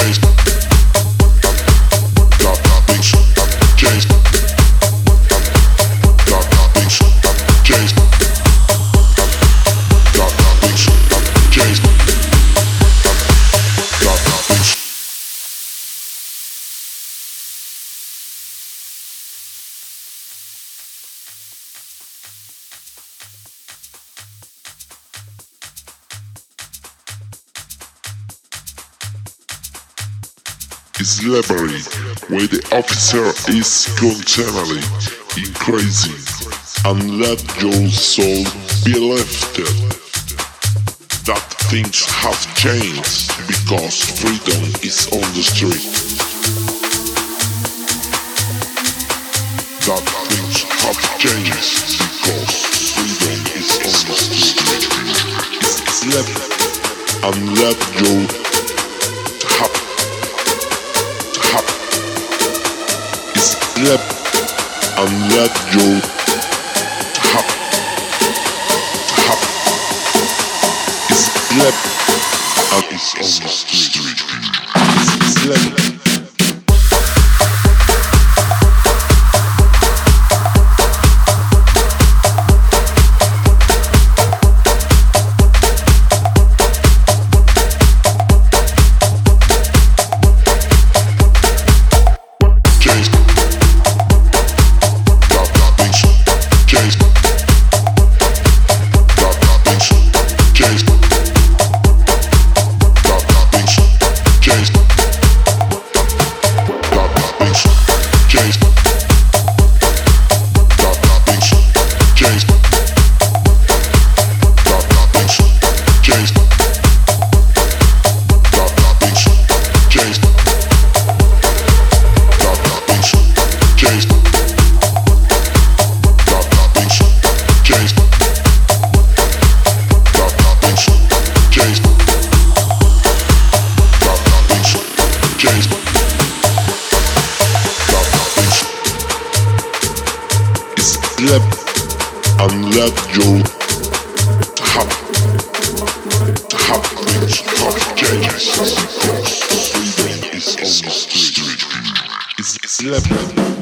place. Is library where the officer is continually increasing and let your soul be lifted. That things have changed because freedom is on the street. That things have changed because freedom is on the street. Sleep and let your slip and let you hop, hop. It's slip and it's on the street. Slip. slept and left you to have to have things tough freedom is on the street. It's slept.